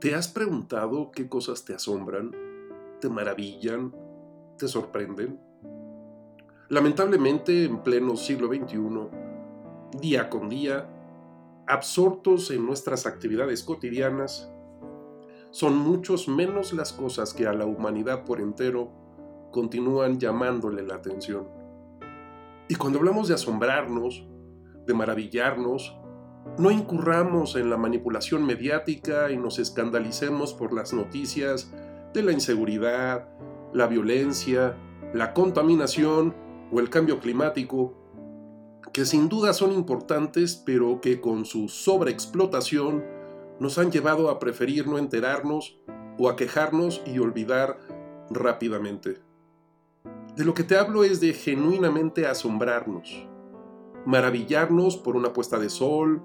¿Te has preguntado qué cosas te asombran, te maravillan, te sorprenden? Lamentablemente, en pleno siglo XXI, día con día, absortos en nuestras actividades cotidianas, son muchos menos las cosas que a la humanidad por entero continúan llamándole la atención. Y cuando hablamos de asombrarnos, de maravillarnos, no incurramos en la manipulación mediática y nos escandalicemos por las noticias de la inseguridad, la violencia, la contaminación o el cambio climático, que sin duda son importantes, pero que con su sobreexplotación nos han llevado a preferir no enterarnos o a quejarnos y olvidar rápidamente. De lo que te hablo es de genuinamente asombrarnos, maravillarnos por una puesta de sol,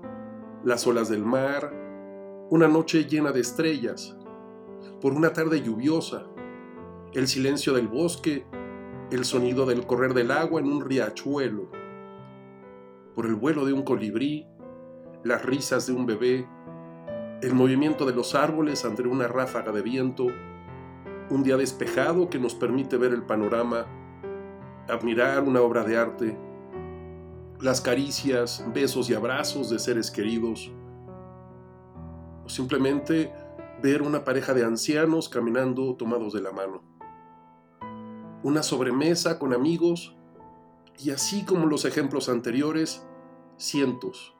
las olas del mar, una noche llena de estrellas, por una tarde lluviosa, el silencio del bosque, el sonido del correr del agua en un riachuelo, por el vuelo de un colibrí, las risas de un bebé, el movimiento de los árboles ante una ráfaga de viento, un día despejado que nos permite ver el panorama, admirar una obra de arte, las caricias, besos y abrazos de seres queridos, o simplemente ver una pareja de ancianos caminando tomados de la mano, una sobremesa con amigos y así como los ejemplos anteriores, cientos,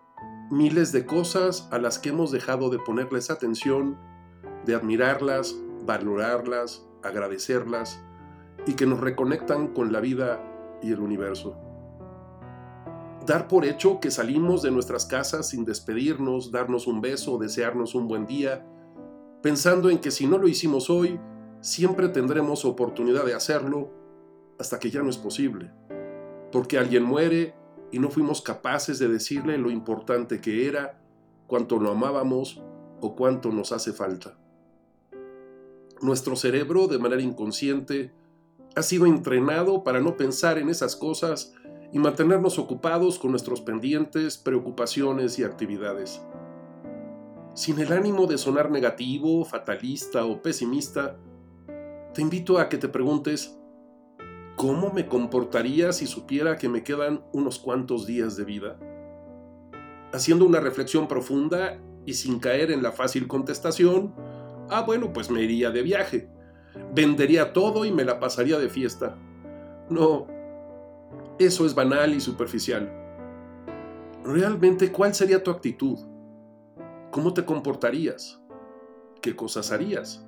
miles de cosas a las que hemos dejado de ponerles atención, de admirarlas, valorarlas, agradecerlas y que nos reconectan con la vida y el universo dar por hecho que salimos de nuestras casas sin despedirnos, darnos un beso, desearnos un buen día, pensando en que si no lo hicimos hoy, siempre tendremos oportunidad de hacerlo hasta que ya no es posible, porque alguien muere y no fuimos capaces de decirle lo importante que era, cuánto lo amábamos o cuánto nos hace falta. Nuestro cerebro, de manera inconsciente, ha sido entrenado para no pensar en esas cosas y mantenernos ocupados con nuestros pendientes, preocupaciones y actividades. Sin el ánimo de sonar negativo, fatalista o pesimista, te invito a que te preguntes, ¿cómo me comportaría si supiera que me quedan unos cuantos días de vida? Haciendo una reflexión profunda y sin caer en la fácil contestación, ah bueno, pues me iría de viaje, vendería todo y me la pasaría de fiesta. No, eso es banal y superficial. Realmente, ¿cuál sería tu actitud? ¿Cómo te comportarías? ¿Qué cosas harías?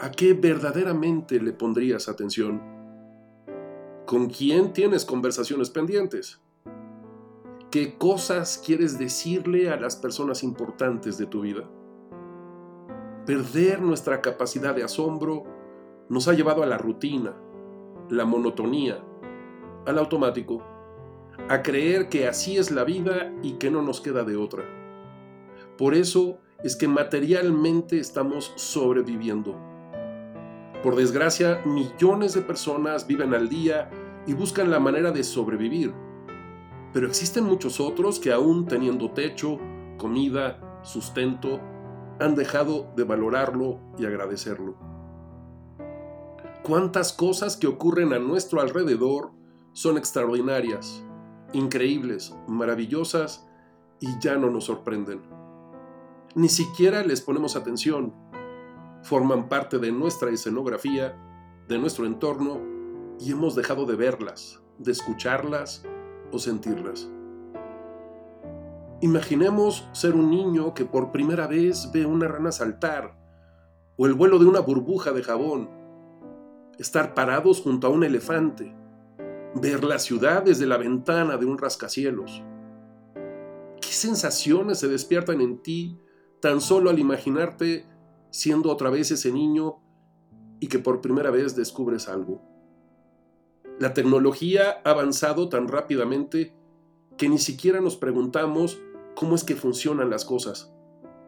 ¿A qué verdaderamente le pondrías atención? ¿Con quién tienes conversaciones pendientes? ¿Qué cosas quieres decirle a las personas importantes de tu vida? Perder nuestra capacidad de asombro nos ha llevado a la rutina, la monotonía, al automático, a creer que así es la vida y que no nos queda de otra. Por eso es que materialmente estamos sobreviviendo. Por desgracia, millones de personas viven al día y buscan la manera de sobrevivir. Pero existen muchos otros que aún teniendo techo, comida, sustento, han dejado de valorarlo y agradecerlo. ¿Cuántas cosas que ocurren a nuestro alrededor son extraordinarias, increíbles, maravillosas y ya no nos sorprenden. Ni siquiera les ponemos atención. Forman parte de nuestra escenografía, de nuestro entorno y hemos dejado de verlas, de escucharlas o sentirlas. Imaginemos ser un niño que por primera vez ve una rana saltar o el vuelo de una burbuja de jabón, estar parados junto a un elefante ver la ciudad desde la ventana de un rascacielos. ¿Qué sensaciones se despiertan en ti tan solo al imaginarte siendo otra vez ese niño y que por primera vez descubres algo? La tecnología ha avanzado tan rápidamente que ni siquiera nos preguntamos cómo es que funcionan las cosas.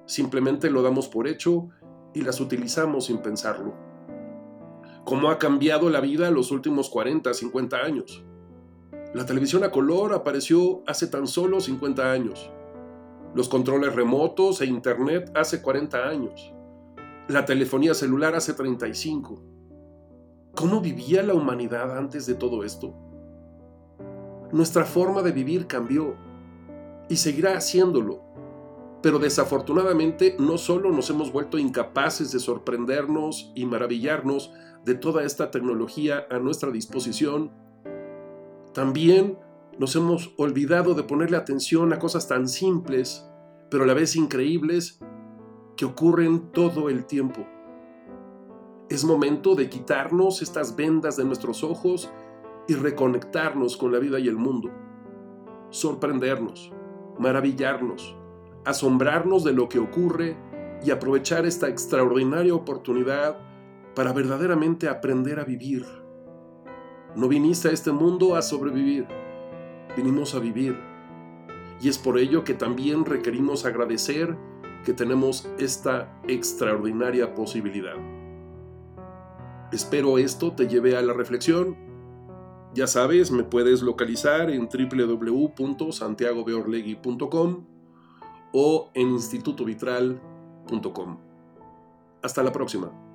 Simplemente lo damos por hecho y las utilizamos sin pensarlo cómo ha cambiado la vida los últimos 40, 50 años. La televisión a color apareció hace tan solo 50 años. Los controles remotos e Internet hace 40 años. la telefonía celular hace 35. ¿Cómo vivía la humanidad antes de todo esto? Nuestra forma de vivir cambió y seguirá haciéndolo. Pero desafortunadamente no solo nos hemos vuelto incapaces de sorprendernos y maravillarnos de toda esta tecnología a nuestra disposición, también nos hemos olvidado de ponerle atención a cosas tan simples, pero a la vez increíbles, que ocurren todo el tiempo. Es momento de quitarnos estas vendas de nuestros ojos y reconectarnos con la vida y el mundo. Sorprendernos, maravillarnos, asombrarnos de lo que ocurre y aprovechar esta extraordinaria oportunidad para verdaderamente aprender a vivir. No viniste a este mundo a sobrevivir vinimos a vivir. Y es por ello que también requerimos agradecer que tenemos esta extraordinaria posibilidad. Espero esto te lleve a la reflexión. Ya sabes, me puedes localizar en www.santiagobeorlegui.com o en institutovitral.com. Hasta la próxima.